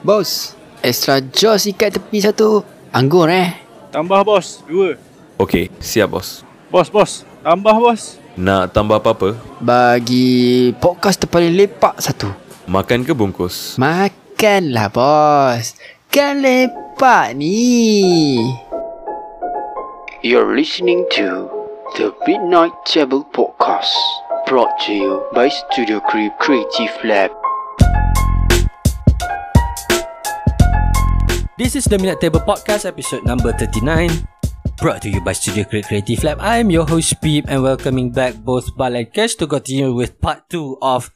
Bos, extra jos ikat tepi satu. Anggur eh. Tambah bos, dua. Okey, siap bos. Bos, bos. Tambah bos. Nak tambah apa-apa? Bagi podcast terpaling lepak satu. Makan ke bungkus? Makanlah bos. Kan lepak ni. You're listening to the Midnight Table Podcast. Brought to you by Studio Creep Creative Lab. This is the Minute Table Podcast episode number 39 Brought to you by Studio Create Creative Lab. I'm your host Peep and welcoming back both Bal and Cash to continue with part 2 of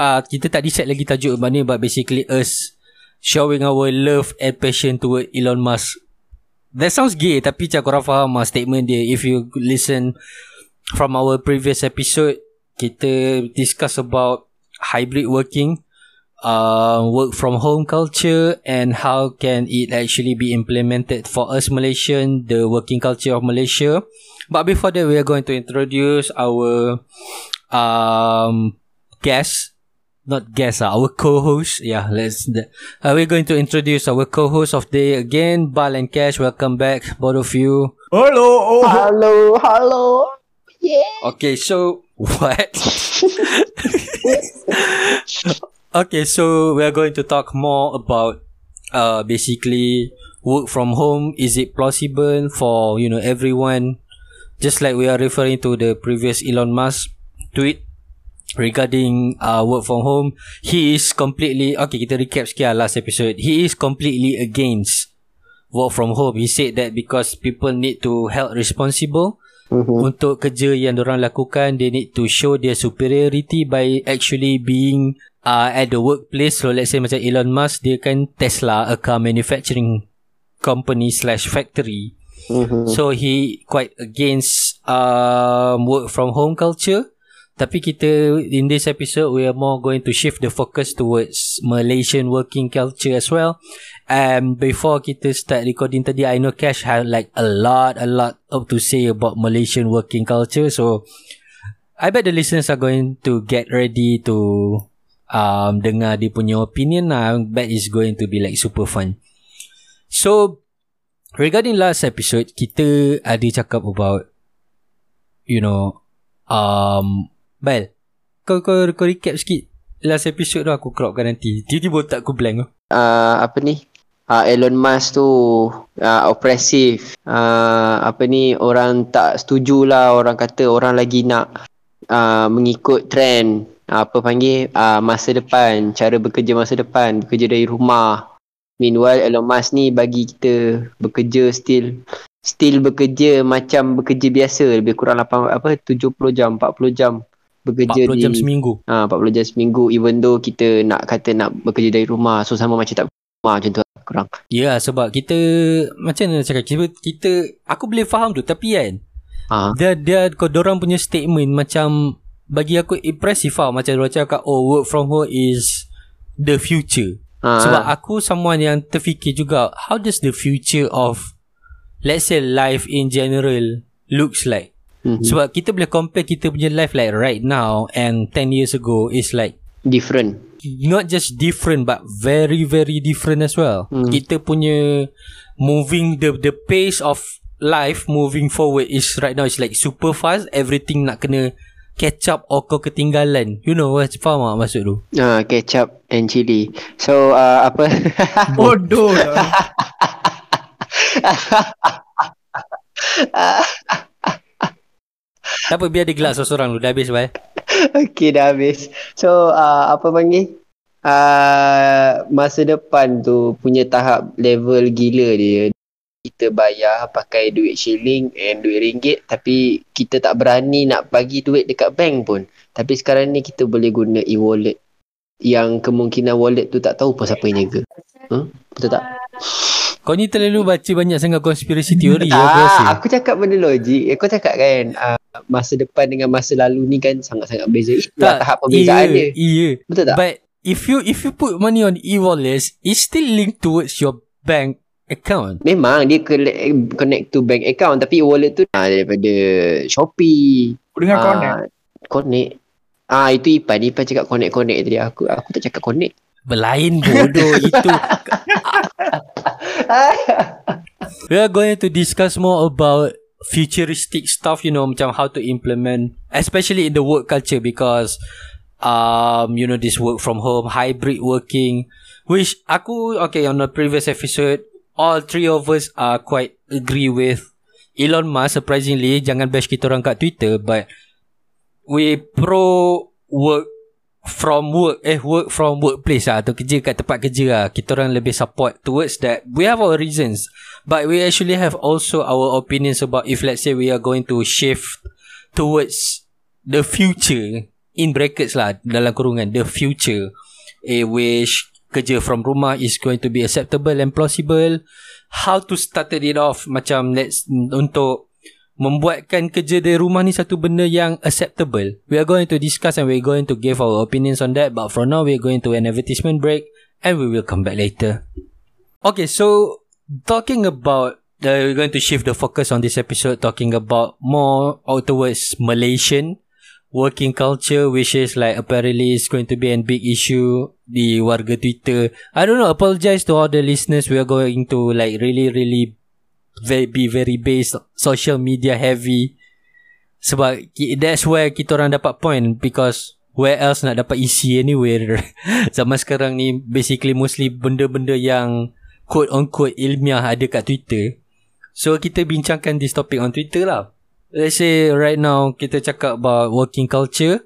uh, Kita tak decide lagi tajuk mana but basically us showing our love and passion toward Elon Musk. That sounds gay tapi macam korang faham lah statement dia. If you listen from our previous episode Kita discuss about hybrid working uh, work from home culture and how can it actually be implemented for us Malaysian, the working culture of Malaysia. But before that, we are going to introduce our um, guest, not guest, uh, our co-host. Yeah, let's. Uh, we're going to introduce our co-host of the day again, Bal and Cash. Welcome back, both of you. Hello. Oh. Hello, hello. Yeah. Okay, so what? okay, so we are going to talk more about uh basically work from home. Is it plausible for you know everyone? Just like we are referring to the previous Elon Musk tweet regarding uh work from home, he is completely okay. Kita recap sikit lah last episode. He is completely against work from home. He said that because people need to help responsible mm-hmm. untuk kerja yang orang lakukan they need to show their superiority by actually being uh, at the workplace so let's say macam Elon Musk dia kan Tesla a car manufacturing company slash factory mm-hmm. so he quite against um, work from home culture tapi kita in this episode we are more going to shift the focus towards Malaysian working culture as well. And before kita start recording tadi, I know Cash had like a lot, a lot of to say about Malaysian working culture. So I bet the listeners are going to get ready to um dengar dia punya opinion lah. Bet it's going to be like super fun. So regarding last episode, kita ada cakap about you know um Bal Kau kau, kau recap sikit Last episode tu aku cropkan nanti. Tiba-tiba tak aku blank. Tu uh, Apa ni? Uh, Elon Musk tu uh, Oppressive. Uh, Apa ni? Orang tak setuju lah. Orang kata orang lagi nak uh, Mengikut trend Apa panggil uh, Masa depan Cara bekerja masa depan Bekerja dari rumah Meanwhile Elon Musk ni bagi kita Bekerja still Still bekerja macam bekerja biasa Lebih kurang 8, apa 70 jam 40 jam bekerja 40 di, jam seminggu. Ha, 40 jam seminggu even though kita nak kata nak bekerja dari rumah. So sama macam tak rumah macam tu lah, kurang. Ya yeah, sebab kita macam mana cakap kita, kita aku boleh faham tu tapi kan ha. dia dia kau orang punya statement macam bagi aku impressive lah macam dia cakap oh work from home is the future. Ha. Sebab aku someone yang terfikir juga how does the future of let's say life in general looks like Mm-hmm. Sebab kita boleh compare kita punya life like right now and 10 years ago is like different. Not just different but very very different as well. Mm. Kita punya moving the the pace of life moving forward is right now is like super fast. Everything nak kena catch up or kau ketinggalan. You know what faham tak maksud tu? Ah, uh, catch up and chili. So uh, apa? Bodoh lah. Tak apa biar dia gelak seorang dulu Dah habis bye Okay dah habis So uh, apa panggil uh, Masa depan tu Punya tahap level gila dia Kita bayar pakai duit shilling And duit ringgit Tapi kita tak berani nak bagi duit dekat bank pun Tapi sekarang ni kita boleh guna e-wallet Yang kemungkinan wallet tu tak tahu pun siapa yang jaga hmm? Betul tak? Kau ni terlalu baca banyak sangat konspirasi teori ya, aku cakap benda logik. Aku cakap kan uh, masa depan dengan masa lalu ni kan sangat-sangat beza. Itulah tahap perbezaan iya, dia. Iya. Betul tak? But if you if you put money on e-wallet, it still linked towards your bank account. Memang dia connect to bank account tapi e-wallet tu uh, daripada Shopee. Dengan uh, connect. Connect. Ah itu Ipan, Ipan cakap connect-connect tadi. Aku aku tak cakap connect. Lain bodoh itu. We are going to discuss more about futuristic stuff, you know, macam how to implement, especially in the work culture because, um, you know, this work from home, hybrid working, which aku, okay, on the previous episode, all three of us are quite agree with Elon Musk, surprisingly, jangan bash kita orang kat Twitter, but we pro work from work eh work from workplace lah atau kerja kat tempat kerja lah. Kita orang lebih support towards that. We have our reasons but we actually have also our opinions about if let's say we are going to shift towards the future in brackets lah dalam kurungan the future eh which kerja from rumah is going to be acceptable and plausible how to start it off macam let's untuk membuatkan kerja dari rumah ni satu benda yang acceptable. We are going to discuss and we are going to give our opinions on that. But for now, we are going to an advertisement break and we will come back later. Okay, so talking about, uh, we're going to shift the focus on this episode talking about more towards Malaysian working culture which is like apparently is going to be a big issue di warga Twitter. I don't know, apologize to all the listeners. We are going to like really really be very based social media heavy sebab that's where kita orang dapat point because where else nak dapat isi anywhere zaman sekarang ni basically mostly benda-benda yang quote on quote ilmiah ada kat Twitter so kita bincangkan this topic on Twitter lah let's say right now kita cakap about working culture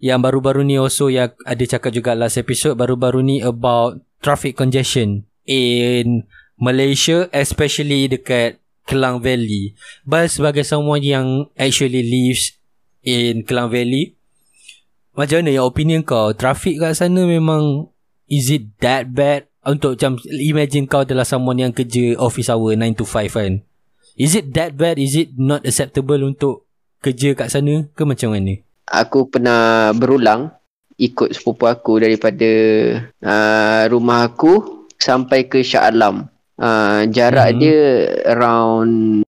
yang baru-baru ni also yang ada cakap juga last episode baru-baru ni about traffic congestion in Malaysia especially dekat Kelang Valley. But sebagai someone yang actually lives in Kelang Valley macam mana yang opinion kau? Traffic kat sana memang is it that bad? Untuk macam imagine kau adalah someone yang kerja office hour 9 to 5 kan is it that bad is it not acceptable untuk kerja kat sana ke macam mana Aku pernah berulang ikut sepupu aku daripada uh, rumah aku sampai ke Shah Alam. Uh, jarak Mhm. dia around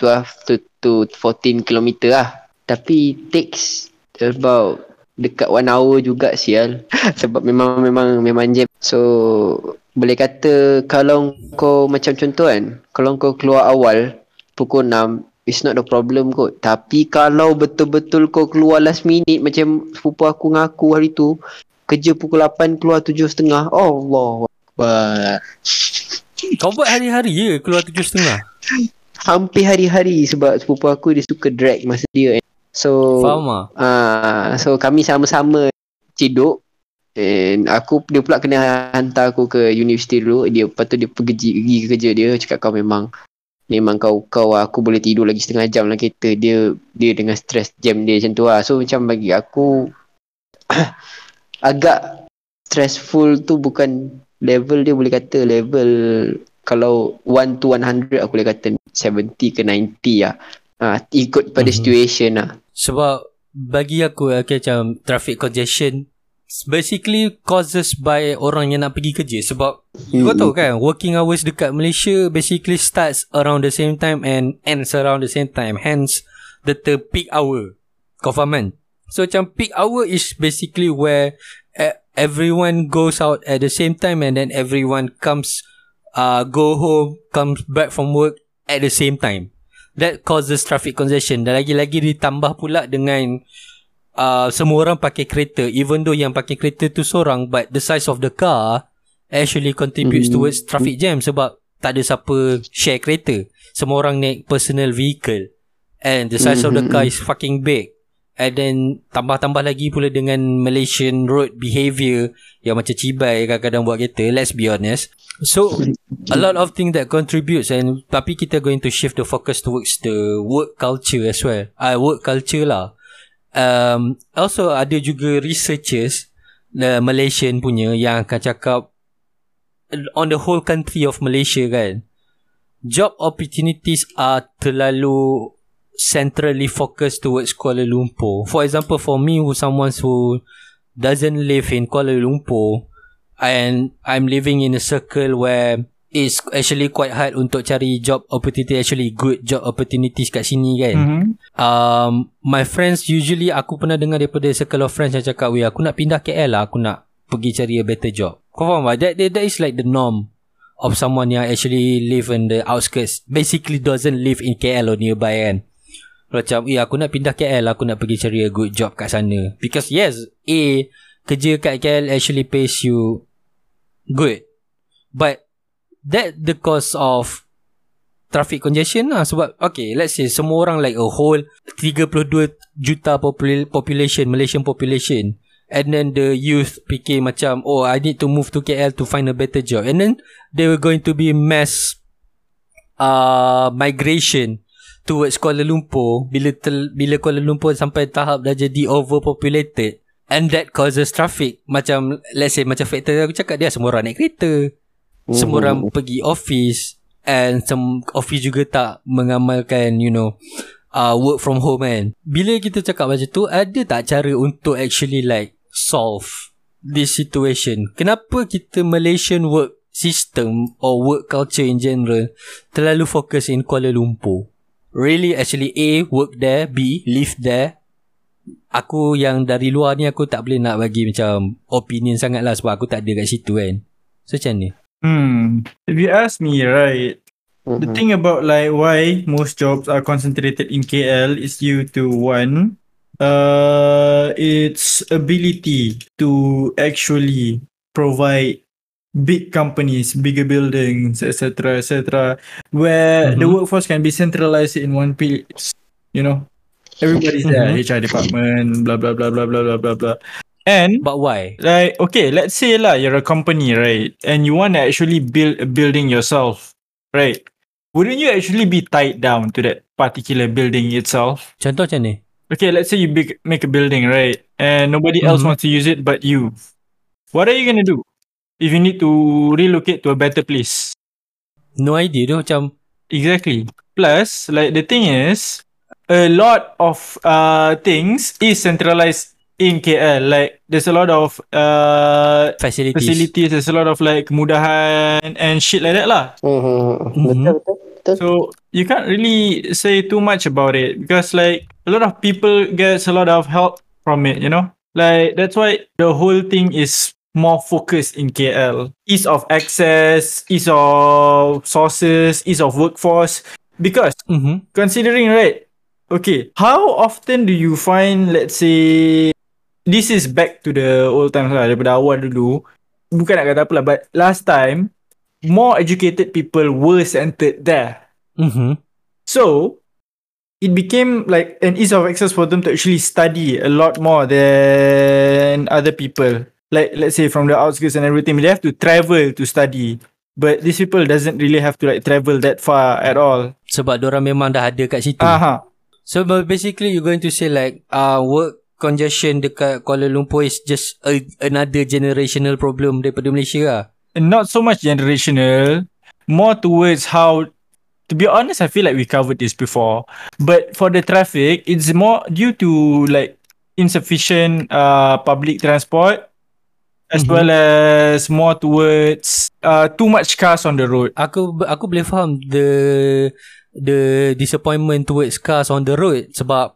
12 to, to 14 km lah. Tapi takes about dekat 1 hour juga sial. Sebab memang memang memang jam. So boleh kata kalau kau macam contoh kan, kalau kau keluar awal pukul 6 It's not a problem kot. Tapi kalau betul-betul kau keluar last minute Macam sepupu aku ngaku hari tu Kerja pukul 8 keluar 7.30 Allah Akbar. Kau buat hari-hari je keluar tujuh setengah? Hampir hari-hari sebab sepupu aku dia suka drag masa dia So faham Ah, so kami sama-sama ciduk and aku dia pula kena hantar aku ke universiti dulu. Dia lepas tu dia pergi, pergi ke kerja dia cakap kau memang memang kau kau aku boleh tidur lagi setengah jam dalam kereta. Dia dia dengan stress jam dia macam tu lah. So macam bagi aku agak stressful tu bukan level dia boleh kata level kalau 1 to 100 aku boleh kata 70 ke 90 lah. Ah, ikut pada Mhm. situation lah. Sebab bagi aku okay, macam traffic congestion basically causes by orang yang nak pergi kerja. Sebab mm. kau tahu kan working hours dekat Malaysia basically starts around the same time and ends around the same time. Hence the, the peak hour. Kau faham kan? So macam peak hour is basically where uh, everyone goes out at the same time and then everyone comes uh, go home comes back from work at the same time. That causes traffic congestion. Dan lagi-lagi ditambah pula dengan uh, semua orang pakai kereta. Even though yang pakai kereta tu seorang but the size of the car actually contributes Mm. towards traffic jam sebab tak ada siapa share kereta. Semua orang naik personal vehicle. And the size of the car is fucking big. And then tambah-tambah lagi pula dengan Malaysian road behaviour yang macam cibai kadang-kadang buat kereta let's be honest. So a lot of things that contributes and tapi kita going to shift the focus towards the work culture as well. Uh, work culture lah um, also ada juga researchers uh, Malaysian punya yang akan cakap on the whole country of Malaysia kan job opportunities are terlalu centrally focused towards Kuala Lumpur. For example, for me, who someone who doesn't live in Kuala Lumpur and I'm living in a circle where it's actually quite hard untuk cari job opportunity, actually good job opportunities kat sini kan. Mm-hmm. Um, my friends usually aku pernah dengar daripada circle of friends yang cakap, weh aku nak pindah KL lah, aku nak pergi cari a better job. Kau faham tak? That, that, that is like the norm of someone yang actually live in the outskirts. Basically doesn't live in KL or nearby kan. Macam, eh aku nak pindah KL, aku nak pergi cari a good job kat sana. Because yes, A, kerja kat KL actually pays you good. But that the cause of traffic congestion lah. Sebab okay let's say semua orang like a whole 32 juta popul- population Malaysian population and then the youth fikir macam oh I need to move to KL to find a better job. And then they were going to be mass uh, migration towards Kuala Lumpur. Bila tel, bila Kuala Lumpur sampai tahap dah jadi overpopulated and that causes traffic. Macam let's say macam factor aku cakap dia semua orang naik kereta semua orang pergi office and some office juga tak mengamalkan you know uh, work from home kan. Bila kita cakap macam tu ada tak cara untuk actually like solve this situation? Kenapa kita Malaysian work system or work culture in general terlalu fokus in Kuala Lumpur? Really actually A work there B live there. Aku yang dari luar ni aku tak boleh nak bagi macam opinion sangat lah sebab aku tak ada kat situ kan. So macam ni Hmm. If you ask me, right, the Mhm. thing about like why most jobs are concentrated in KL is due to one, uh, its ability to actually provide big companies, bigger buildings, etc., etc., where the Mhm. workforce can be centralized in one place. You know, everybody's there. HR department, blah blah blah blah blah blah blah blah, and but why? like okay let's say lah you're a company right? And you want to actually build a building yourself right? Wouldn't you actually be tied down to that particular building itself? Contoh macam ni. Okay let's say you big, make a building right? And nobody else Mhm. wants to use it but you. What are you going to do if you need to relocate to a better place? No idea tu macam Exactly. Plus, like the thing is, a lot of uh things is centralized in KL. Like there's a lot of uh facilities, facilities, there's a lot of like kemudahan and shit like that lah. Mhm. Mhm. Betul betul. Betul. So you can't really say too much about it because like a lot of people gets a lot of help from it, you know? Like that's why the whole thing is more focused in KL. Ease of access, ease of sources, ease of workforce. Because Mhm. considering right, okay, how often do you find let's say this is back to the old times lah daripada awal dulu. Bukan nak kata apa lah, but last time more educated people were centered there. Mhm. So it became like an ease of access for them to actually study a lot more than other people. Like let's say from the outskirts and everything, they have to travel to study. But these people doesn't really have to like travel that far at all. sebab orang memang dah ada kat situ Aha. so but basically you're going to say like uh work congestion dekat Kuala Lumpur is just a, another generational problem daripada Malaysia lah not so much generational, more towards how to be honest, I feel like we covered this before. But for the traffic, it's more due to like insufficient uh public transport as Mhm. well as more towards uh too much cars on the road. aku aku boleh faham the the disappointment towards cars on the road sebab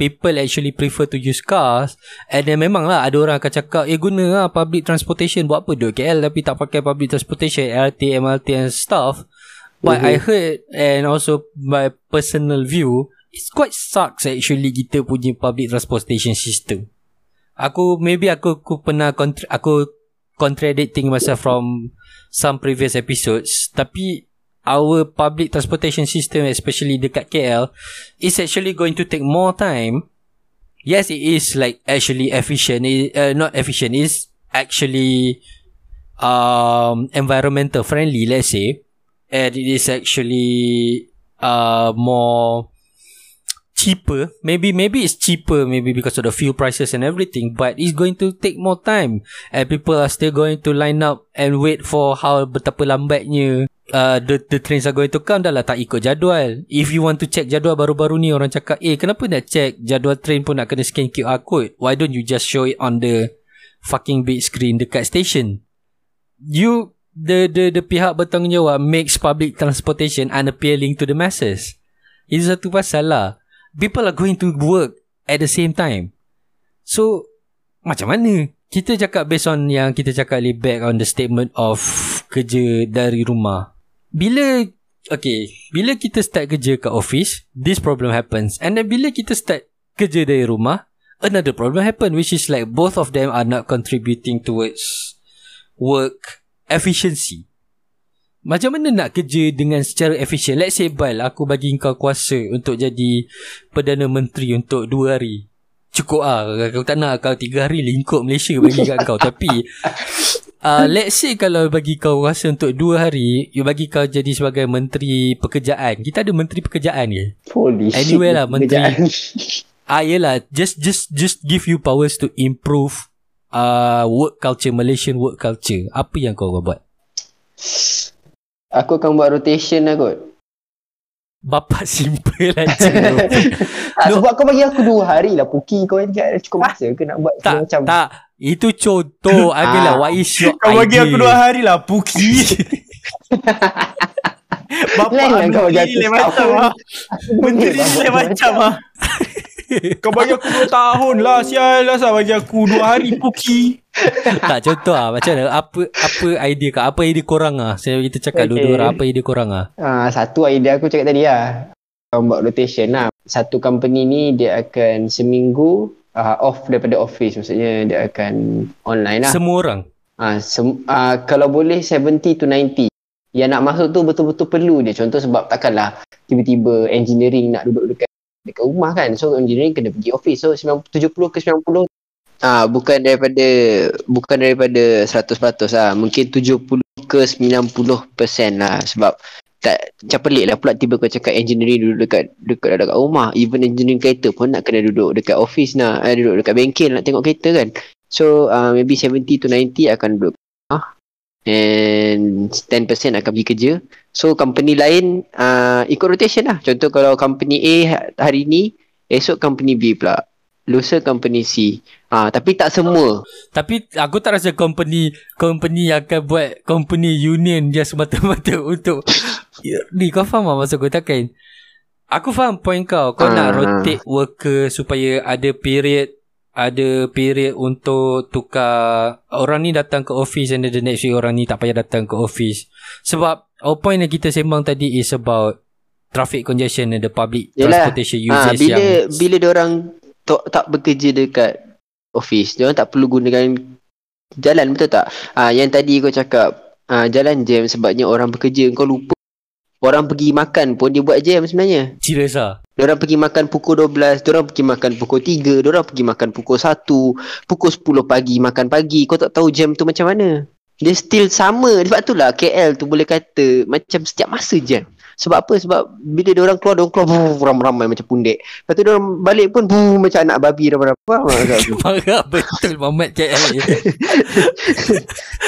people actually prefer to use cars and then memang lah ada orang akan cakap eh guna lah public transportation. Buat apa duduk KL tapi tak pakai public transportation LRT MRT and stuff. But I heard and also my personal view it's quite sucks actually kita punya public transportation system. Aku maybe aku aku pernah contra- aku contradicting myself from some previous episodes tapi our public transportation system especially dekat KL is actually going to take more time. Yes it is like actually efficient. It, uh, not efficient is actually um environmental friendly let's say. And it is actually uh more cheaper. Maybe maybe it's cheaper maybe because of the fuel prices and everything but it's going to take more time. And people are still going to line up and wait for how betapa lambatnya uh, the the trains are going to come. Dah lah tak ikut jadual. If you want to check jadual baru-baru ni orang cakap eh kenapa nak check? Jadual train pun nak kena scan QR code. Why don't you just show it on the fucking big screen dekat station? You the the the pihak bertanggungjawab makes public transportation unappealing to the masses. Itu satu pasal lah people are going to work at the same time so macam mana kita cakap based on yang kita cakap ni back on the statement of kerja dari rumah. Bila okay, bila kita start kerja kat office, this problem happens. And then bila kita start kerja dari rumah, another problem happen which is like both of them are not contributing towards work efficiency. Macam mana nak kerja dengan secara efisien? Let's say Bal, aku bagi kau kuasa untuk jadi Perdana Menteri untuk dua hari. Cukup ah, Kau tak nak kau tiga hari lingkup Malaysia bagi kat kau. Tapi, uh, let's say kalau bagi kau kuasa untuk dua hari, you bagi kau jadi sebagai Menteri Pekerjaan. Kita ada Menteri Pekerjaan ke? Holy shit. Anyway lah, menteri. Ah, yelah. Just, just, just give you powers to improve uh, work culture, Malaysian work culture. Apa yang kau buat? Aku akan buat rotation lah kot. Bapak simple aja. Ah, No. Sebab kau bagi aku dua hari lah. Puki kau dah cukup masa ke nak buat tak, macam. tak. Itu contoh. Adalah, what is your Kau bagi idea? aku dua hari lah Puki Bapak Lain lah kau bagi Menteri aku lain macam setahun. ah. Menteri lain macam ah. Kau bagi aku dua tahun lah Sial lah bagi aku dua hari Puki tak, contoh ah Macam mana? Apa apa idea kau? Apa idea korang ah? Saya kita cakap Okay. orang. Apa idea korang ah? Ah, satu idea aku cakap tadi lah. Kau buat rotation lah. Satu company ni dia akan seminggu uh, off daripada office. Maksudnya dia akan online lah. Semua orang. Ah, sem- ah, kalau boleh 70 to 90. Yang nak masuk tu betul-betul perlu dia. Contoh sebab takkanlah tiba-tiba engineering nak duduk dekat dekat rumah kan. So engineering kena pergi office. So 90, 70 ke 90 Ah bukan daripada bukan daripada 100% lah. Mungkin 70 ke 90% lah sebab tak macam pelik lah pula tiba kau cakap engineering duduk dekat dekat dekat rumah. Even engineering kereta pun nak kena duduk dekat office nak eh, duduk dekat bengkel nak tengok kereta kan. So uh, maybe 70 to 90 akan duduk rumah and 10% akan pergi kerja. So company lain uh, ikut rotation lah. Contoh kalau company A hari ni esok company B pula. Lusa company C. Ah tapi tak semua. Tapi aku tak rasa company company akan buat company union dia semata-mata untuk ni kau faham tak maksud aku takkan Aku faham point kau Kau Ah. nak rotate worker Supaya ada period Ada period untuk Tukar Orang ni datang ke office And then the next week Orang ni tak payah datang ke office Sebab Our point yang kita sembang tadi Is about Traffic congestion And the public Yelah. Transportation Ah usage bila yang bila dia orang tak, tak bekerja dekat office, dia orang tak perlu gunakan jalan betul tak? Ah yang tadi kau cakap ah jalan jam sebabnya orang bekerja kau lupa orang pergi makan pun dia buat jam sebenarnya. Serius lah Diorang pergi makan pukul 12, diorang pergi makan pukul 3, diorang pergi makan pukul 1, pukul 10 pagi makan pagi. Kau tak tahu jam tu macam mana. Dia still sama. Sebab tu lah KL tu boleh kata macam setiap masa jam. Sebab apa? Sebab bila diorang keluar, diorang keluar buh, ramai-ramai macam pundek. Lepas tu diorang balik pun buh, macam anak babi ramai-ramai. Marah betul Muhammad KL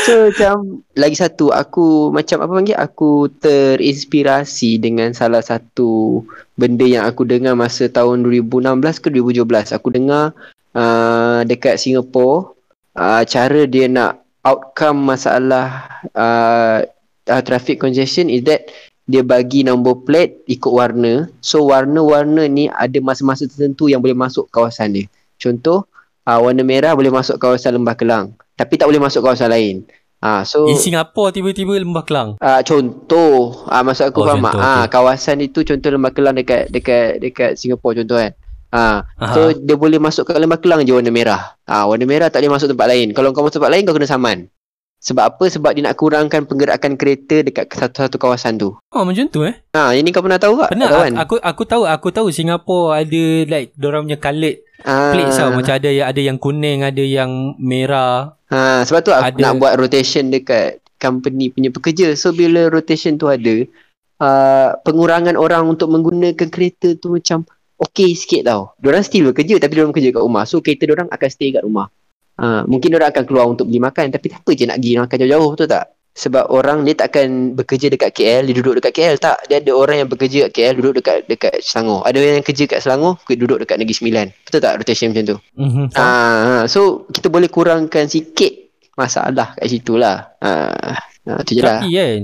So macam lagi satu aku macam apa panggil aku terinspirasi dengan salah satu benda yang aku dengar masa tahun 2016 ke 2017 aku dengar uh, dekat Singapore uh, cara dia nak outcome masalah uh, uh, traffic congestion is that dia bagi number plate ikut warna so warna-warna ni ada masa-masa tertentu yang boleh masuk kawasan dia contoh uh, warna merah boleh masuk kawasan Lembah Kelang tapi tak boleh masuk kawasan lain. Ah so Di Singapura tiba-tiba Lembah Kelang ah contoh ah maksud aku Oh, faham? Ah okey. kawasan itu contoh Lembah Kelang dekat dekat dekat Singapura contoh kan. Ah Aha. so dia boleh masuk ke Lembah Kelang je warna merah. Ah warna merah tak boleh masuk tempat lain. Kalau kau masuk tempat lain kau kena saman. Sebab apa? Sebab dia nak kurangkan pergerakan kereta dekat satu-satu kawasan tu. Oh macam tu eh Ha, ini kau pernah tahu tak? Pernah tahu kan? aku aku tahu aku tahu Singapura ada like dorang punya colored Ah, plates tau macam ada yang ada yang kuning ada yang merah Ha, sebab tu aku Ada- nak buat rotation dekat company punya pekerja. So bila rotation tu ada, uh, pengurangan orang untuk menggunakan kereta tu macam okey sikit tau. Diorang still bekerja tapi diorang bekerja kat rumah. So kereta diorang akan stay kat rumah. Uh, mungkin diorang akan keluar untuk beli makan tapi apa je nak pergi makan jauh-jauh betul tak? Sebab orang dia takkan bekerja dekat KL, dia duduk dekat KL tak. Dia ada orang yang bekerja kat KL duduk dekat dekat Selangor. Ada yang kerja kat Selangor, duduk dekat Negeri Sembilan. Betul tak rotation macam tu? mm-hmm. Ah, so kita boleh kurangkan sikit masalah kat situ lah. Ah, ah tu je lah. Tapi kan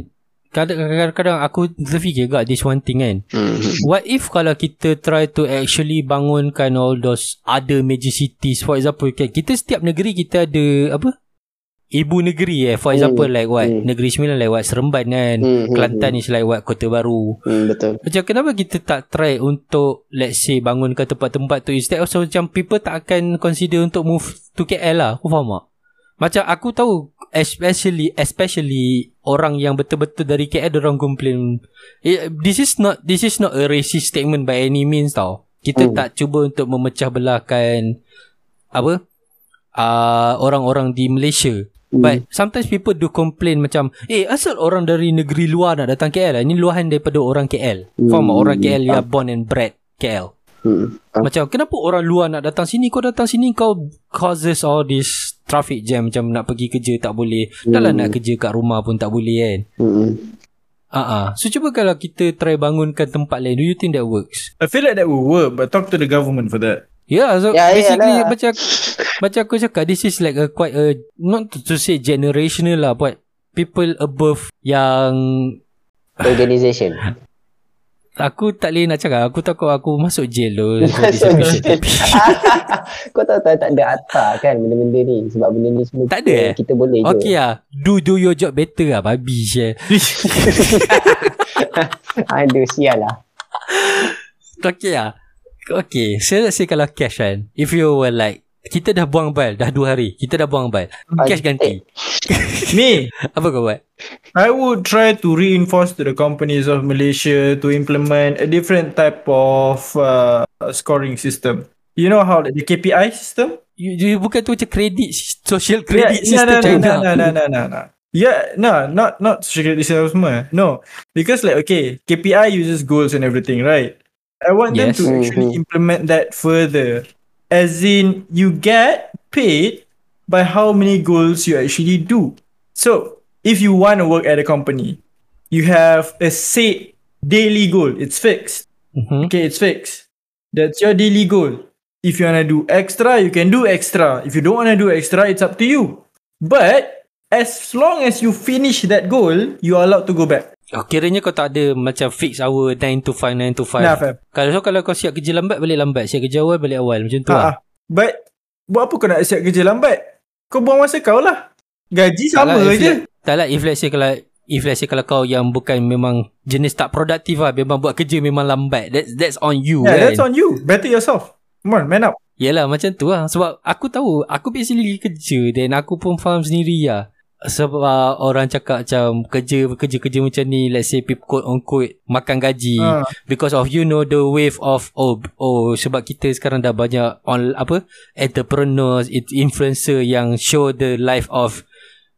kadang-kadang aku terfikir gak this one thing kan. Hmm. What if kalau kita try to actually bangunkan all those other major cities for example kan kita setiap negeri kita ada apa? Ibu negeri eh for example Hmm, like what hmm. Negeri Sembilan like what Seremban kan Hmm, hmm, Kelantan is like what Kota Baru Hmm, betul. Macam kenapa kita tak try untuk let's say bangunkan tempat-tempat tu instead also macam people tak akan consider untuk move to KL lah. Kau faham tak? Macam aku tahu especially especially orang yang betul-betul dari KL orang complain eh, this is not this is not a racist statement by any means tau. Kita Hmm. tak cuba untuk memecah belahkan apa uh, orang-orang di Malaysia. Hmm. But sometimes people do complain macam Eh asal orang dari negeri luar nak datang KL Ini luahan daripada orang KL Faham tak? Orang KL yang born and bred KL Hmm. Macam kenapa orang luar nak datang sini Kau datang sini kau causes all this traffic jam Macam nak pergi kerja tak boleh Dah lah nak kerja kat rumah pun tak boleh kan Hmm. Ah uh So cuba kalau kita try bangunkan tempat lain Do you think that works? I feel like that will work, but talk to the government for that. Yeah, so Ya, basically yalah. macam macam aku cakap this is like a quite a not to, to say generational lah but people above yang Organisation. aku tak boleh nak cakap. Aku takut aku masuk jail tu. Masuk jail. Kau tahu tak tak ada atas kan benda-benda ni? Sebab benda ni semua Tak ada, eh? kita boleh je. Okay lah Do do your job better lah Babi share Aduh sial lah. Okay lah Okay So let's say kalau cash kan If you were like Kita dah buang bal Dah dua hari Kita dah buang bal Cash ganti Me, Apa kau buat I would try to reinforce to the companies of Malaysia to implement a different type of uh, scoring system. You know how the KPI system? you, you bukan tu macam credit Social credit yeah, system no, no, China no, no, no, no, no, no. Yeah, no, not not social credit system semua. No, because like okay, KPI uses goals and everything, right? I want them to actually Mhm. implement that further, as in you get paid by how many goals you actually do. So if you want to work at a company, you have a set daily goal. It's fixed. Mhm. Okay, it's fixed. That's your daily goal. If you wanna do extra, you can do extra. If you don't wanna do extra, it's up to you. But as long as you finish that goal, you are allowed to go back. Oh, kiranya kau tak ada macam fix hour 9 to 5 9 to 5. Nah, fam. Kalau so, kalau kau siap kerja lambat balik lambat, siap kerja awal balik awal macam tu Ha, lah. ah. But buat apa kau nak siap kerja lambat? Kau buang masa kau lah. Gaji Tak lah, sama if je. let- Tak lah if let's say kalau if let's say kalau kau yang bukan memang jenis tak produktif lah, memang buat kerja memang lambat. That's that's on you Yeah, kan. that's on you. Better yourself. Come on, man up. Yelah macam tu lah Sebab aku tahu Aku basically kerja Dan aku pun faham sendiri lah Sebab uh, orang cakap macam Kerja Kerja-kerja macam ni Let's say people quote on quote Makan gaji Ah. Because of you know The wave of Oh oh Sebab kita sekarang dah banyak on, Apa Entrepreneurs it, Influencer Yang show the life of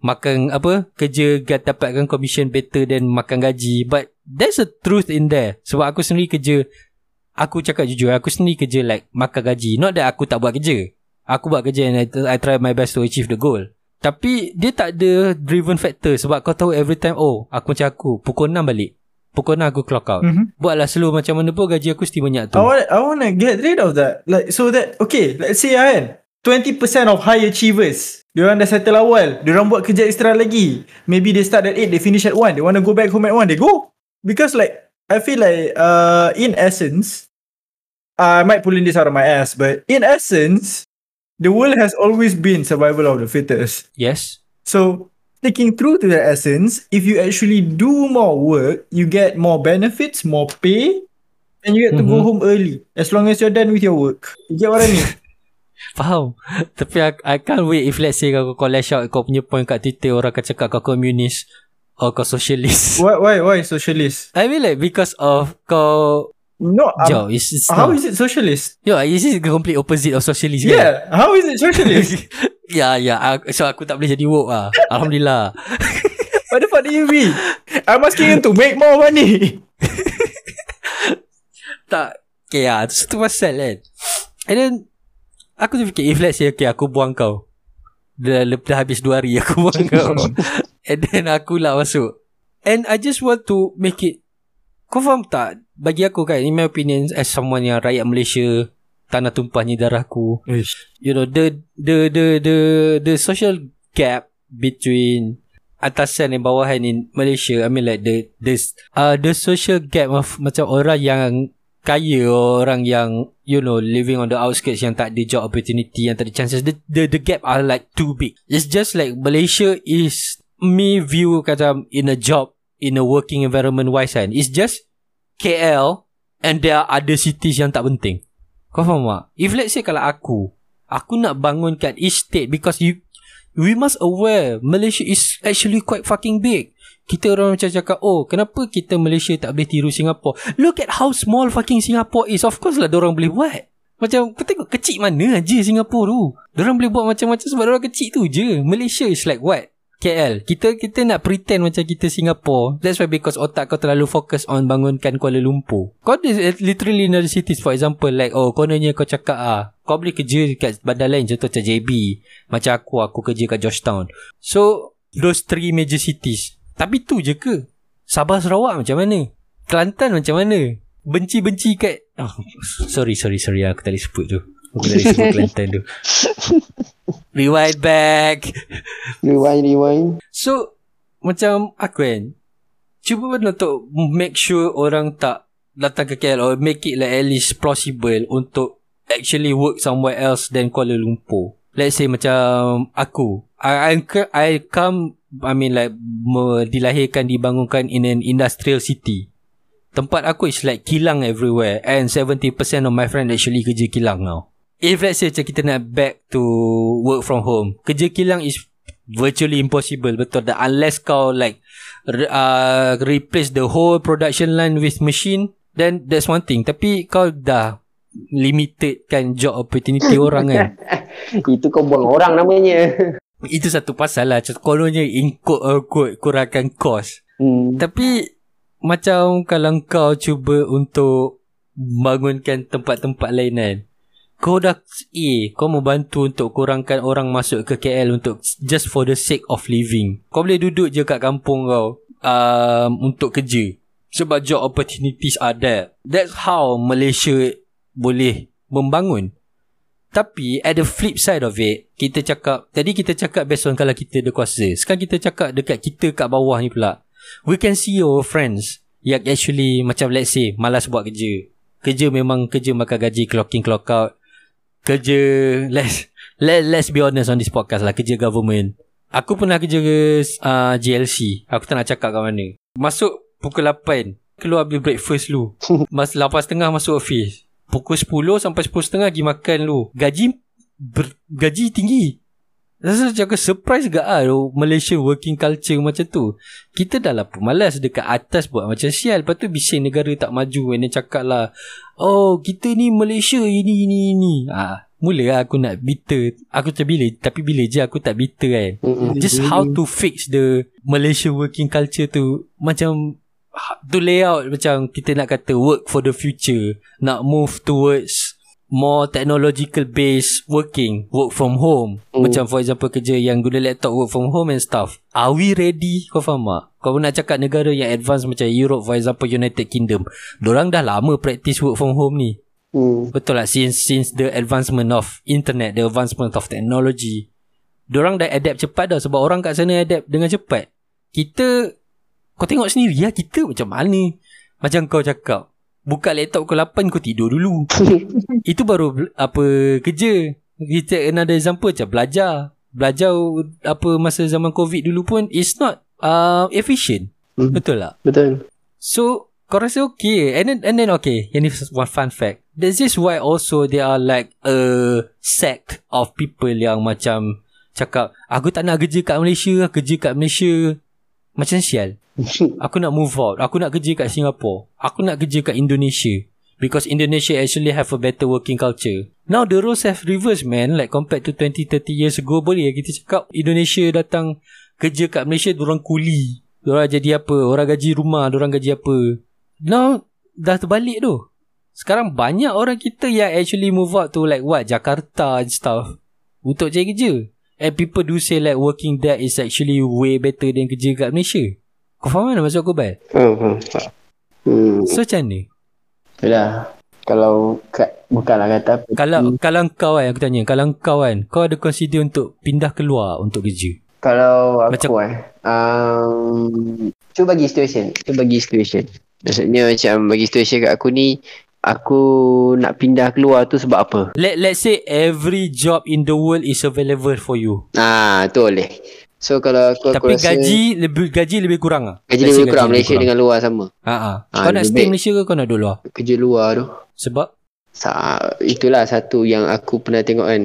Makan apa Kerja ga- Dapatkan commission better Than makan gaji. But There's a truth in there. Sebab aku sendiri kerja Aku cakap jujur Aku sendiri kerja like Makan gaji. Not that aku tak buat kerja. Aku buat kerja And I, I try my best to achieve the goal. Tapi Dia tak ada Driven factor Sebab kau tahu every time Oh aku macam aku Pukul 6 balik. Pukul 6 aku clock out. Mhm. Buatlah slow macam mana pun Gaji aku mesti banyak tu. I want I want to get rid of that. Like so that okay, let's say kan 20% of high achievers. Diorang dah settle awal. Diorang buat kerja extra lagi. Maybe they start at 8, they finish at 1. They want to go back home at 1, they go. Because like I feel like uh in essence I might pull in this out of my ass, but in essence the world has always been survival of the fittest. Yes So sticking true to the essence, if you actually do more work, you get more benefits, more pay, and you get to go Mhm. home early as long as you're done with your work. You get what I mean? Faham Tapi I, I can't wait If let's say kau, kau lash out Kau punya point kat Twitter Orang akan cakap kau komunis Or kau socialist why why why socialist? I mean like Because of Kau No, um, Jauh it's, it's how not. is it socialist? Yo, is the complete opposite of socialist kan? Yeah, how is it socialist? ya, ya. aku- So aku tak boleh jadi woke lah. Alhamdulillah. what the fuck do you mean? I'm asking you to make more money. tak. Okay lah. Tu satu pasal kan. And then, aku tu fikir, if let's say, okay, aku buang kau. Dah, dah habis dua hari aku buang kau. And then aku lah masuk. And I just want to make it, kau faham tak? Bagi aku kan, in my opinion, as someone yang rakyat Malaysia, tanah tumpahnya darahku. you know the the the the the social gap between atasan dan bawahan in Malaysia I mean like the the uh, the social gap of macam orang yang kaya orang yang you know living on the outskirts yang tak ada job opportunity yang tak ada chances. The, the the gap are like too big. It's just like Malaysia is me view kata in a job in a working environment wise kan. It's just KL and there are other cities yang tak penting. Kau faham tak? If let's say kalau aku aku nak bangunkan each state because you we must aware Malaysia is actually quite fucking big kita orang macam cakap Oh kenapa kita Malaysia tak boleh tiru Singapore? Look at how small fucking Singapore is. Of course lah orang boleh buat. Macam kau tengok kecil mana aja Singapore tu? Diorang boleh buat macam-macam Sebab diorang kecil tu je. Malaysia is like what? KL Kita kita nak pretend macam kita Singapore. That's why because otak kau terlalu fokus on bangunkan Kuala Lumpur. Kau ada literally in other cities For example like Oh kononnya kau cakap ah Kau boleh kerja kat bandar lain. Contoh macam JB Macam aku Aku kerja kat Georgetown. So Those three major cities Tapi tu je ke? Sabah Sarawak macam mana? Kelantan macam mana? Benci-benci kat oh, Sorry sorry sorry. Aku tak boleh sebut tu. Aku tak boleh sebut Kelantan tu. Rewind back. Rewind, rewind. So Macam aku kan Cuba untuk Make sure orang tak Datang ke KL Or make it like at least plausible Untuk Actually work somewhere else Than Kuala Lumpur. Let's say macam Aku I, I, I come I mean like Dilahirkan Dibangunkan In an industrial city. Tempat aku is like Kilang everywhere And 70% of my friend Actually kerja kilang now. If let's say macam kita nak back to work from home, kerja kilang is virtually impossible betul dah unless kau like uh, replace the whole production line with machine then that's one thing. Tapi kau dah limited kan job opportunity orang kan? Itu kau buang orang namanya. Itu satu pasal lah. Macam kononnya include uh, kurangkan cost. Hmm. tapi macam kalau kau cuba untuk bangunkan tempat-tempat lain kan kau dah A Kau mau bantu untuk kurangkan orang masuk ke KL Untuk just for the sake of living. Kau boleh duduk je kat kampung kau um, Untuk kerja. Sebab job opportunities are there. That's how Malaysia boleh membangun Tapi at the flip side of it Kita cakap Tadi kita cakap based on kalau kita ada kuasa. Sekarang kita cakap dekat kita kat bawah ni pula. We can see our friends Yang actually macam let's say Malas buat kerja. Kerja memang kerja makan gaji clock in clock out. Kerja let's let let's be honest on this podcast lah kerja government. Aku pernah kerja uh, JLC aku tak nak cakap kat mana. Masuk pukul 8 keluar beli breakfast lu mas 8.30 masuk office pukul 10 sampai 10.30 pergi makan lu gaji ber, gaji tinggi. Rasa macam aku surprise gak ah Malaysia working culture macam tu. Kita dah lah pemalas dekat atas buat macam sial. Lepas tu bising negara tak maju And then cakap lah Oh kita ni Malaysia ini ini ini. Ah, Mula lah aku nak bitter. Aku tak bila Tapi bila je aku tak bitter kan. Just how to fix the Malaysia working culture tu Macam To lay out macam kita nak kata work for the future Nak move towards more technological based working work from home. Mm. macam for example kerja yang guna laptop work from home and stuff. Are we ready? Kau faham tak? Kau nak cakap negara yang advance macam Europe for example United Kingdom. Diorang dah lama practice work from home ni. Hmm. betul lah since since the advancement of internet the advancement of technology. Diorang dah adapt cepat dah sebab orang kat sana adapt dengan cepat. Kita kau tengok sendiri ya kita macam mana? Macam kau cakap buka laptop pukul 8 kau tidur dulu. Itu baru apa kerja. Kita another example macam belajar. Belajar apa masa zaman covid dulu pun is not uh, efficient. Hmm. betul tak? Betul. So kau rasa okay? And then, and then okay Yang ni one fun fact. This is why also There are like A sect of people Yang macam Cakap Aku tak nak kerja kat Malaysia Kerja kat Malaysia Macam sial Aku nak move out. Aku nak kerja kat Singapore. Aku nak kerja kat Indonesia. Because Indonesia actually have a better working culture. Now the roles have reversed man. Like compared to 20-30 years ago Boleh. Kita cakap Indonesia datang Kerja kat Malaysia Diorang kuli. Diorang jadi apa? Orang gaji rumah Diorang gaji apa? Now Dah terbalik tu. Sekarang banyak orang kita Yang actually move out to like what? Jakarta and stuff. Untuk cari kerja And people do say like Working there is actually Way better than kerja kat Malaysia Kau faham mana maksud aku Bal? Faham. faham. Hmm. So macam ni Itulah. Kalau kat, bukanlah kata apa. Kalau kalau kau kan Aku tanya Kalau kau kan Kau ada consider untuk Pindah keluar Untuk kerja Kalau aku Macam- eh um, Cuba bagi situation Cuba bagi situation Maksudnya macam bagi situation kat aku ni Aku nak pindah keluar tu sebab apa Let let's say every job in the world is available for you. Ah tu boleh So kalau aku, aku Tapi rasa gaji lebih gaji lebih kurang ah. Gaji Let's lebih kurang Malaysia dengan luar sama Ha ah. Ah, Kau nak stay. Malaysia ke kau nak duduk luar? Kerja luar tu Sebab Sa- itulah satu yang aku pernah tengok kan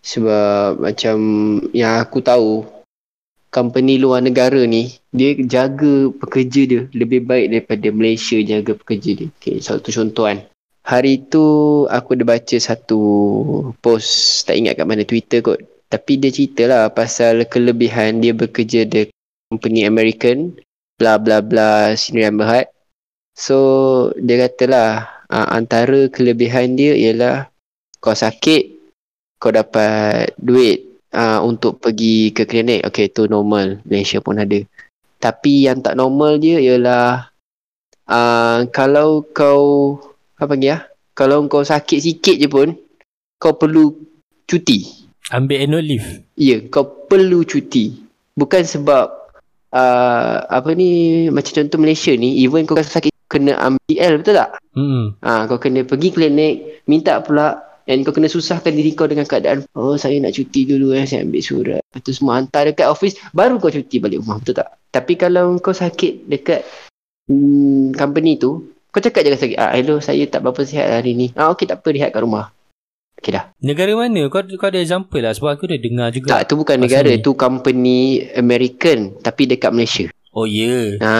sebab macam yang aku tahu company luar negara ni dia jaga pekerja dia lebih baik daripada Malaysia jaga pekerja dia. Okay, satu contoh kan. Hari tu aku ada baca satu post tak ingat kat mana Twitter kot. Tapi dia cerita lah pasal kelebihan dia bekerja di company American bla bla bla sini dan berhad. So dia katalah uh, antara kelebihan dia ialah kau sakit kau dapat duit uh, untuk pergi ke klinik okay tu normal Malaysia pun ada tapi yang tak normal dia ialah uh, kalau kau apa panggil ah kalau kau sakit sikit je pun kau perlu cuti ambil annual leave. Ya, kau perlu cuti. Bukan sebab uh, apa ni macam contoh Malaysia ni, even kau rasa sakit kena ambil betul tak? Hmm. Ha, kau kena pergi klinik, minta pula and kau kena susahkan diri kau dengan keadaan oh saya nak cuti dulu eh saya ambil surat. Lepas tu semua hantar dekat office baru kau cuti balik rumah betul tak? Tapi kalau kau sakit dekat hmm, company tu, kau cakap je dengan sakit, ah hello saya tak berapa sihat hari ni. Ah okey tak apa rehat kat rumah. Okey dah. Negara mana? Kau kau ada example lah sebab aku dah dengar juga. Tak, tu bukan negara, ni. tu company American tapi dekat Malaysia. Oh ya. Yeah. Ha.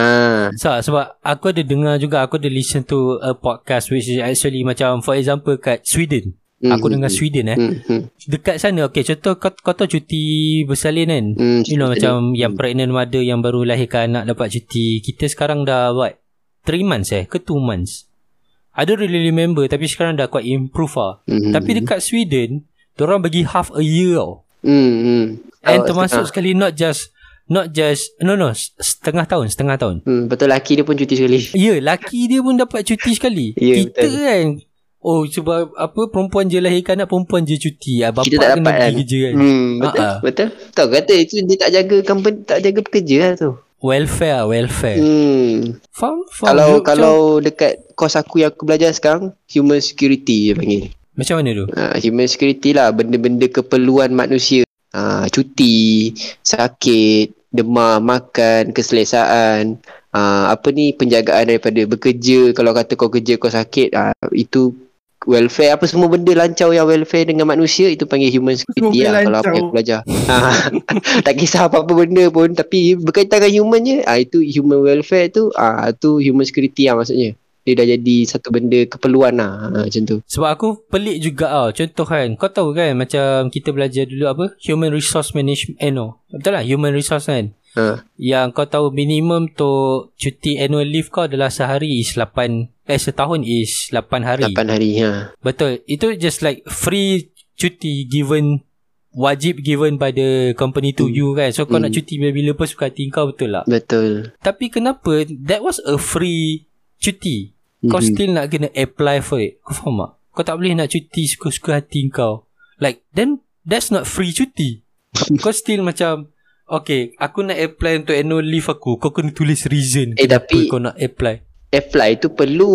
So, sebab aku ada dengar juga Aku ada listen to a podcast Which is actually macam For example kat Sweden Hmm, Aku dengar hmm, Sweden eh Hmm, hmm, Dekat sana Okay contoh kau, kau tahu cuti bersalin kan hmm, You know macam dia. Yang pregnant mother Yang baru lahirkan anak Dapat cuti Kita sekarang dah what 3 months eh Ke 2 months I don't really remember Tapi sekarang dah quite improve lah Hmm, Tapi dekat Sweden Diorang bagi half a year tau hmm, hmm. And Oh, termasuk setengah. sekali Not just Not just No no Setengah tahun Setengah tahun Hmm, betul laki dia pun cuti sekali. Ya, laki dia pun dapat cuti sekali. Ya, Kita betul. kan Oh sebab apa perempuan je lahirkan anak perempuan je cuti. Ah bapak Kita tak kena dapat kan. pergi kerja kan. Hmm, betul. Ha-ha. Betul. Tahu kata itu dia tak jaga company, tak jaga pekerja lah tu. Welfare, welfare. Hmm. Faham? Faham? Kalau Macam- kalau dekat kos aku yang aku belajar sekarang, human security dia panggil. macam mana tu? Ha, human security lah benda-benda keperluan manusia. Ha, cuti, sakit, demam, makan, keselesaan, ha, apa ni penjagaan daripada bekerja. Kalau kata kau kerja kau sakit, ha, itu welfare apa semua benda lancar yang welfare dengan manusia itu panggil human security Semua lah kalau apa yang aku belajar. Ha, tak kisah apa-apa benda pun tapi berkaitan dengan human je, ha, itu human welfare tu, ah tu human security lah maksudnya. Dia dah jadi satu benda keperluan lah ha, macam tu. Sebab aku pelik juga tau. Contoh kan, kau tahu kan macam kita belajar dulu apa? Human resource management. Eh no. Betul lah, human resource kan. Ha. Yang kau tahu minimum tu cuti annual leave kau adalah sehari is 8 eh setahun is 8 hari. 8 hari ha. Betul. Itu just like free cuti given wajib given by the company to Hmm. you kan. So kau Hmm. nak cuti bila-bila pun suka hati kau betul lah. Betul. Tapi kenapa that was a free cuti. Kau Mhm. still nak kena apply for it. Kau faham tak? Kau tak boleh nak cuti suka-suka hati kau. Like then that's not free cuti. kau still macam Okay, aku nak apply untuk annual leave aku. Kau kena tulis reason. Eh, tapi- kau nak apply. Apply tu perlu.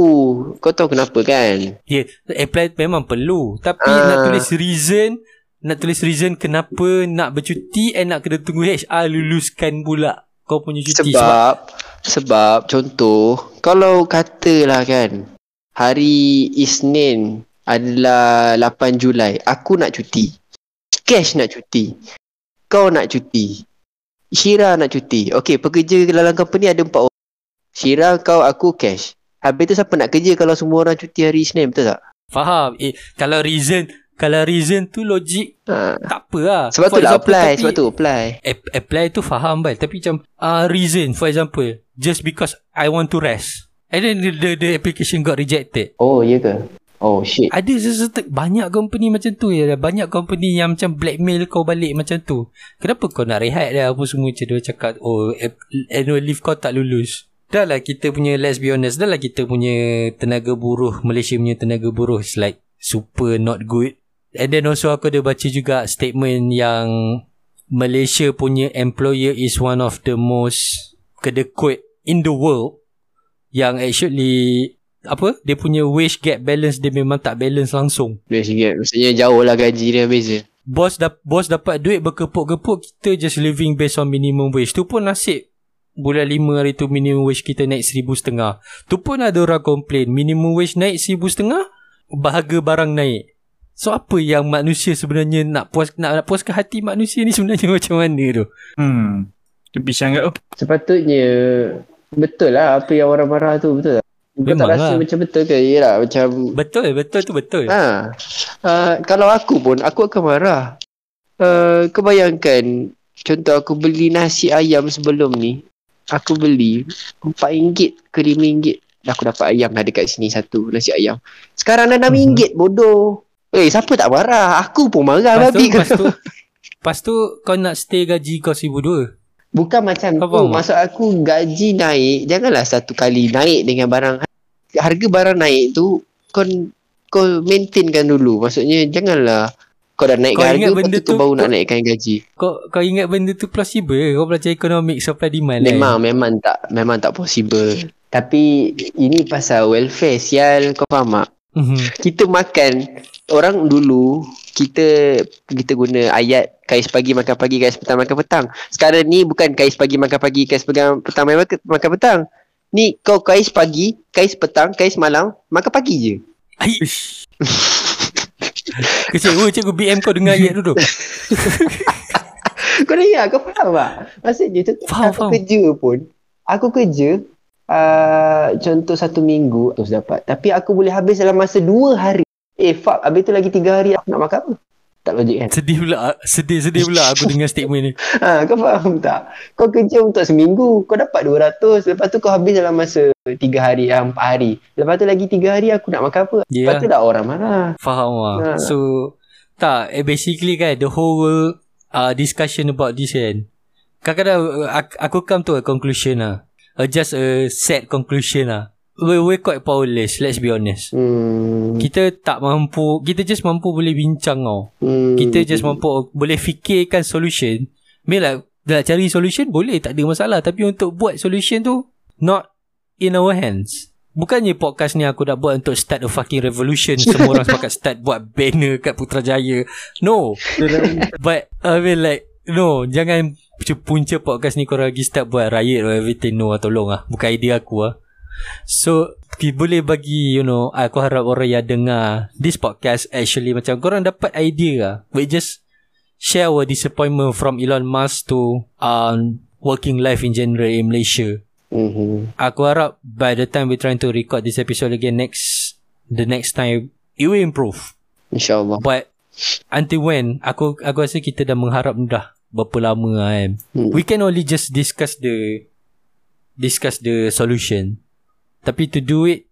Kau tahu kenapa kan? Ya, yeah, apply memang perlu. Tapi Ah. nak tulis reason, nak tulis reason kenapa nak bercuti and nak kena tunggu HR luluskan pula kau punya cuti. Sebab sebab contoh kalau katalah kan hari Isnin adalah 8 Julai, aku nak cuti. Cash nak cuti. Kau nak cuti. Syira nak cuti. Okey, pekerja dalam company ada empat orang. Syira, kau, aku, cash. Habis tu siapa nak kerja kalau semua orang cuti hari Isnin, betul tak? Faham? Eh, kalau reason, kalau reason tu logik, Ha. tak apa lah. Sebab For tu lah example, apply, tapi- sebab tu apply. Ap- apply tu faham bal Tapi macam uh, Reason for example Just because I want to rest And then the, the, the application got rejected Oh, ya ke? Oh, shit. Ada sesuatu Banyak company macam tu ya Banyak company yang macam Blackmail kau balik macam tu Kenapa kau nak rehat dah Apa semua macam dia cakap Oh annual leave kau tak lulus Dah lah kita punya Let's be honest Dah lah kita punya Tenaga buruh Malaysia punya tenaga buruh Is like Super not good And then also aku ada baca juga Statement yang Malaysia punya employer is one of the most kedekut in the world yang actually apa dia punya wage gap balance dia memang tak balance langsung. Dua ringgit. Maksudnya jauh lah gaji dia beza. Bos dap, bos dapat duit berkepuk-kepuk kita just living based on minimum wage. Tu pun nasib bulan lima hari tu minimum wage kita naik seribu setengah. Tu pun ada orang komplain minimum wage naik seribu setengah bahaga barang naik. So apa yang manusia sebenarnya nak puas nak, nak puaskan hati manusia ni sebenarnya macam mana tu? Hmm. Tu pisang kat tu. Sepatutnya betul lah apa yang orang marah tu betul tak? Kau tak Memang rasa lah. macam betul ke? Yelah macam Betul, betul tu betul. ha. Uh, kalau aku pun aku akan marah. Uh, kau bayangkan contoh aku beli nasi ayam sebelum ni aku beli RM4 ke RM5 aku dapat ayam dah dekat sini satu nasi ayam. Sekarang dah RM6 bodoh. Eh siapa tak marah? Aku pun marah Lepas tu, babi lepas tu, lepas tu kau nak stay gaji kau RM1,200. Bukan macam Kau tu. tak? Maksud aku gaji naik. Janganlah satu kali naik dengan barang. Harga barang naik tu kau kau maintainkan dulu. Maksudnya janganlah kau dah naikkan Kau harga ingat benda tu, tu- baru nak naikkan gaji. Kau kau ingat benda tu plausible ke? Kau belajar ekonomik supply demand Memang kan? memang tak memang tak possible. Tapi ini pasal welfare sial kau faham tak? Mhm. Kita makan orang dulu kita kita guna ayat kais pagi makan pagi kais petang makan petang. Sekarang ni bukan kais pagi makan pagi kais petang petang makan, makan petang. Ni kau kais pagi, kais petang, kais malam, makan pagi je. Ai. Kecewa cikgu BM kau dengar ayat tu. Kau dah ingat kau faham tak? Maksudnya tu Faham, aku faham. kerja pun. Aku kerja uh, contoh satu minggu terus dapat. Tapi aku boleh habis dalam masa dua hari. Eh fuck, habis tu lagi tiga hari aku nak makan apa? Tak logik kan? Sedih pula Sedih-sedih pula aku dengar statement ni Ha, kau faham tak? Kau kerja untuk seminggu, kau dapat 200. Lepas tu kau habis dalam masa 3 hari, ah, 4 hari. Lepas tu lagi 3 hari aku nak makan apa? Lepas Yeah. tu dah orang marah. Faham lah Ha. So Tak eh, Basically kan The whole uh, Discussion about this kan Kadang-kadang uh, aku, aku come to a conclusion lah uh, Just a sad conclusion lah we, We're quite powerless Let's be honest. Hmm. Kita tak mampu Kita just mampu boleh bincang tau. Hmm. Kita just mampu Boleh fikirkan solution. Like Nak cari solution Boleh tak ada masalah. Tapi untuk buat solution tu Not In our hands. Bukannya podcast ni aku nak buat untuk start a fucking revolution. Semua orang sepakat start buat banner kat Putrajaya. No. But I mean like No. Jangan punca podcast ni korang lagi start buat riot or everything. No tolong lah. Bukan idea aku lah So Boleh bagi You know Aku harap orang yang dengar This podcast actually Macam korang dapat idea lah We just Share our disappointment From Elon Musk to um, Working life in general In Malaysia Mhm. Aku harap By the time we trying to record this episode again Next The next time It will improve InsyaAllah. But Until when Aku aku rasa kita dah mengharap dah Berapa lama lah kan Hmm. We can only just discuss the Discuss the solution Tapi to do it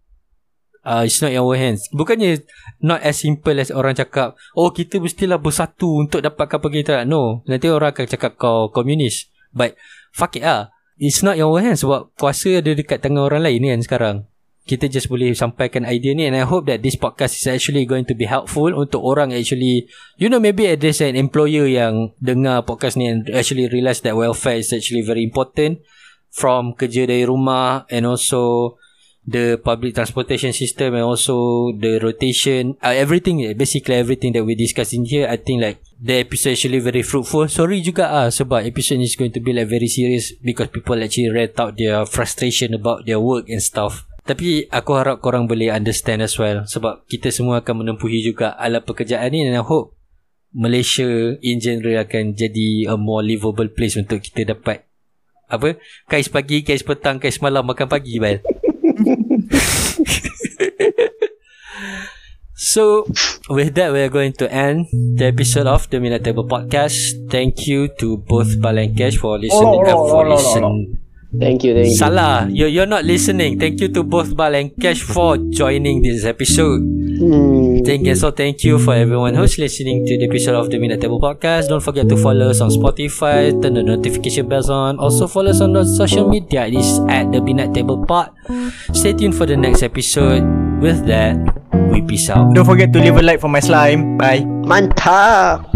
uh, It's not in our hands. Bukannya Not as simple as orang cakap Oh kita mestilah bersatu Untuk dapatkan nak No Nanti orang akan cakap kau komunis. But Fuck it lah. It's not in our hands. Sebab kuasa ada dekat tangan orang lain kan sekarang. Kita just boleh sampaikan idea ni and I hope that this podcast is actually going to be helpful untuk orang actually you know maybe there's an employer yang dengar podcast ni and actually realise that welfare is actually very important from kerja dari rumah and also the public transportation system and also the rotation uh, everything basically everything that we discuss in here I think like the episode actually very fruitful. Sorry juga ah sebab episode ni is going to be like very serious because people actually read out their frustration about their work and stuff. Tapi aku harap korang boleh understand as well sebab kita semua akan menempuhi juga alam pekerjaan ni and I hope Malaysia in general akan jadi a more livable place untuk kita dapat apa kais pagi kais petang kais malam makan pagi bal So, with that, we are going to end the episode of the Minute Table Podcast. Thank you to both Bal and Cash for listening. uh, for listen. Thank you, thank you. Salah, you you're not listening. Thank you to both Bal and Cash for joining this episode. Hmm. Thank you. So thank you for everyone who's listening to the episode of the Minute Table Podcast. Don't forget to follow us on Spotify, turn the notification bells on. Also follow us on the social media. It is at the Minute Table Pod. Stay tuned for the next episode. With that, we peace out. Don't forget to leave a like for my slime. Bye. Mantap.